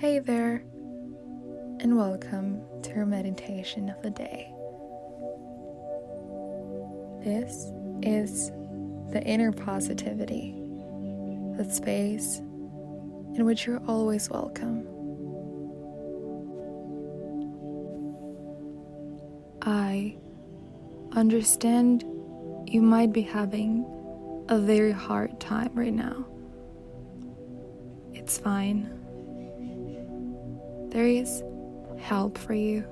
Hey there, and welcome to our meditation of the day. This is the inner positivity, the space in which you're always welcome. I understand you might be having a very hard time right now. It's fine. There is help for you.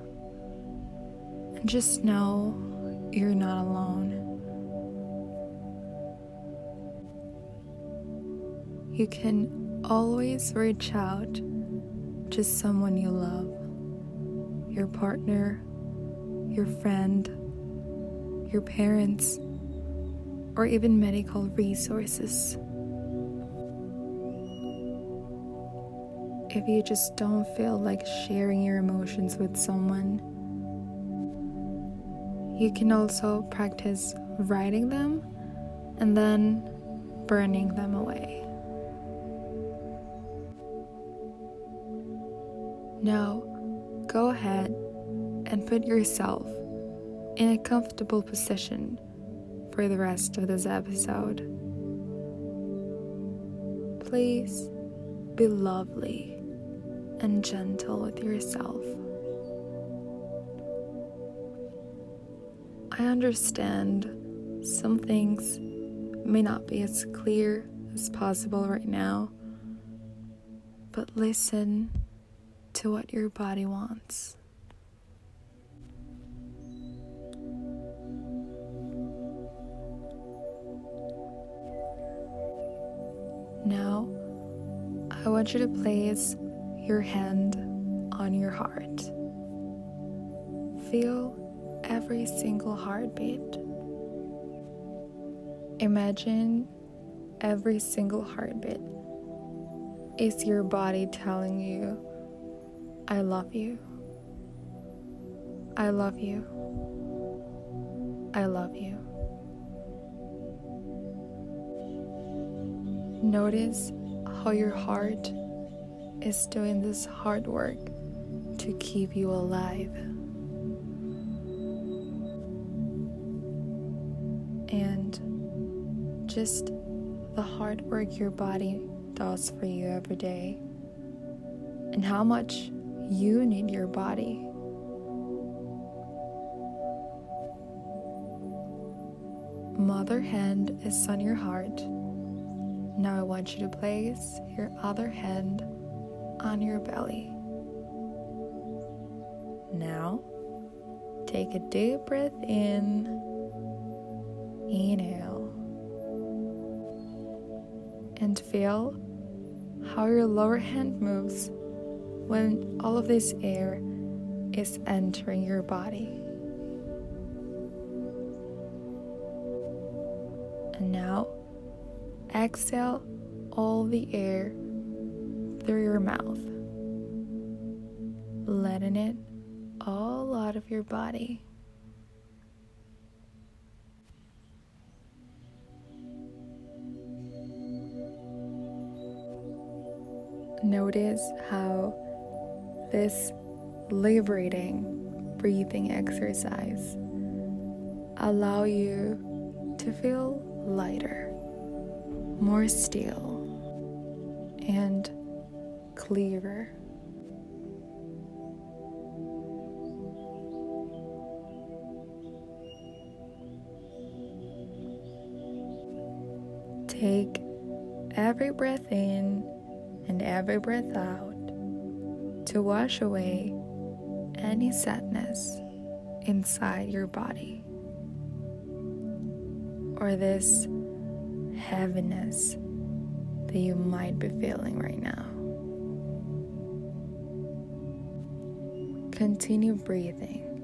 And just know you're not alone. You can always reach out to someone you love your partner, your friend, your parents, or even medical resources. If you just don't feel like sharing your emotions with someone, you can also practice writing them and then burning them away. Now, go ahead and put yourself in a comfortable position for the rest of this episode. Please be lovely and gentle with yourself. I understand some things may not be as clear as possible right now, but listen to what your body wants. Now, I want you to place your hand on your heart. Feel every single heartbeat. Imagine every single heartbeat is your body telling you, I love you. I love you. I love you. Notice how your heart is doing this hard work to keep you alive. And just the hard work your body does for you every day, and how much you need your body. Mother hand is on your heart now I want you to place your other hand on your belly. Now, take a deep breath in. Inhale. And feel how your lower hand moves when all of this air is entering your body. And now Exhale all the air through your mouth, letting it all out of your body. Notice how this liberating breathing exercise allow you to feel lighter more still clearer. Take every breath in and every breath out to wash away any sadness inside your body or this heaviness that you might be feeling right now. Continue breathing,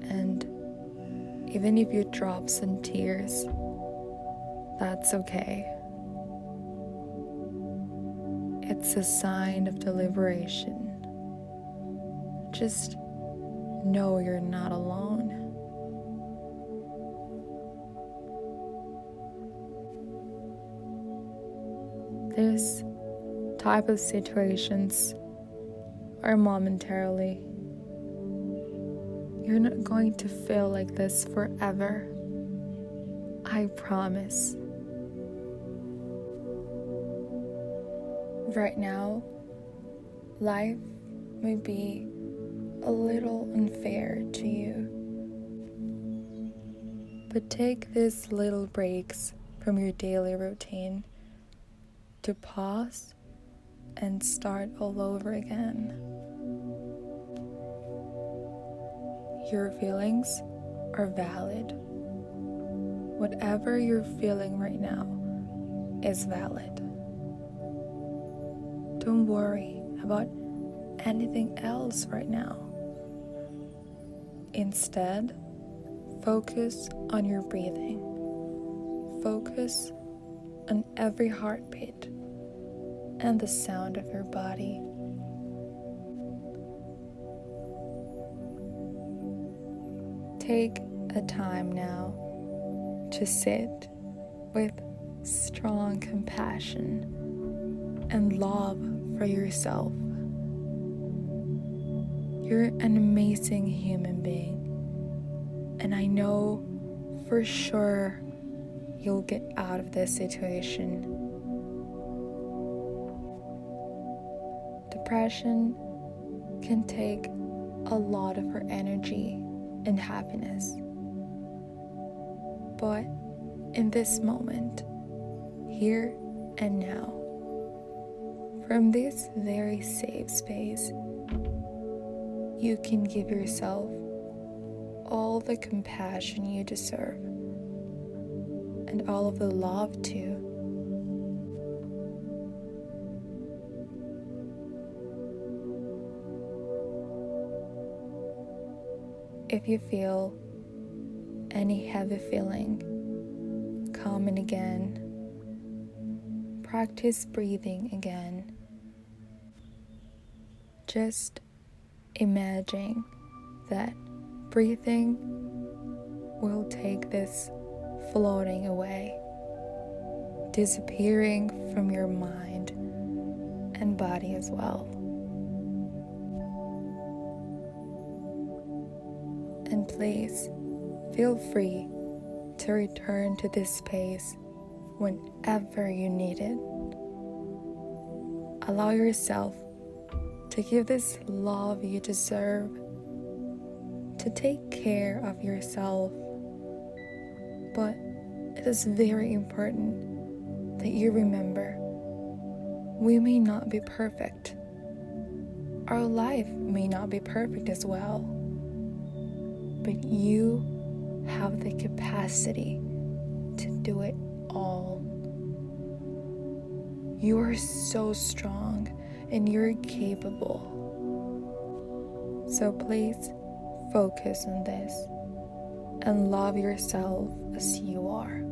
and even if you drop some tears, that's okay. It's a sign of deliberation. Just know you're not alone. this type of situations or momentarily. You're not going to feel like this forever. I promise. Right now, life may be a little unfair to you. But take these little breaks from your daily routine to pause and start all over again. Your feelings are valid. Whatever you're feeling right now is valid. Don't worry about anything else right now. Instead, focus on your breathing. Focus on every heartbeat and the sound of your body. Take a time now to sit with strong compassion and love for yourself. You're an amazing human being, and I know for sure you'll get out of this situation. Depression can take a lot of our energy and happiness. But in this moment, here and now, from this very safe space, you can give yourself all the compassion you deserve and all of the love too. If you feel any heavy feeling coming again, practice breathing again. Just imagine that breathing will take this floating away, disappearing from your mind and body as well. Please feel free to return to this space whenever you need it. Allow yourself to give this love you deserve, to take care of yourself. But it is very important that you remember we may not be perfect. Our life may not be perfect as well. But you have the capacity to do it all. You are so strong and you're capable. So please focus on this and love yourself as you are.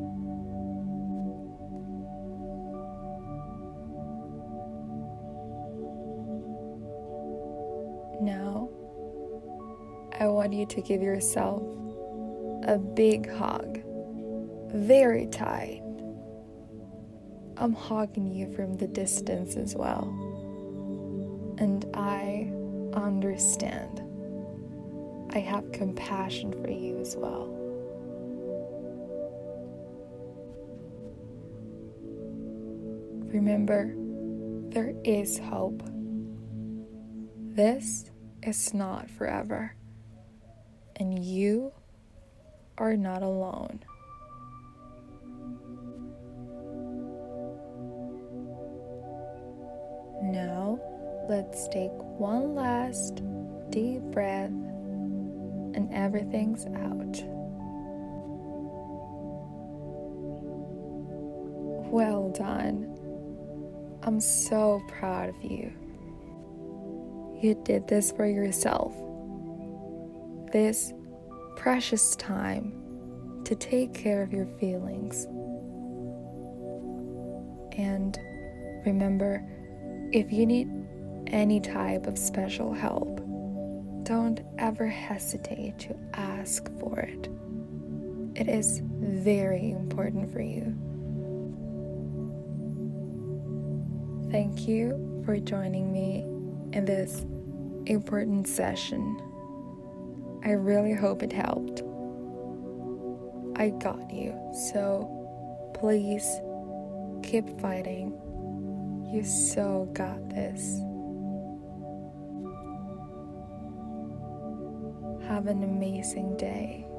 Now, I want you to give yourself a big hug, very tight. I'm hugging you from the distance as well. And I understand. I have compassion for you as well. Remember, there is hope. This is not forever, and you are not alone. Now, let's take one last deep breath and everything's out. Well done. I'm so proud of you. You did this for yourself. This precious time to take care of your feelings. And remember, if you need any type of special help, don't ever hesitate to ask for it. It is very important for you. Thank you for joining me in this important session. I really hope it helped. I got you, so please keep fighting. You so got this. Have an amazing day.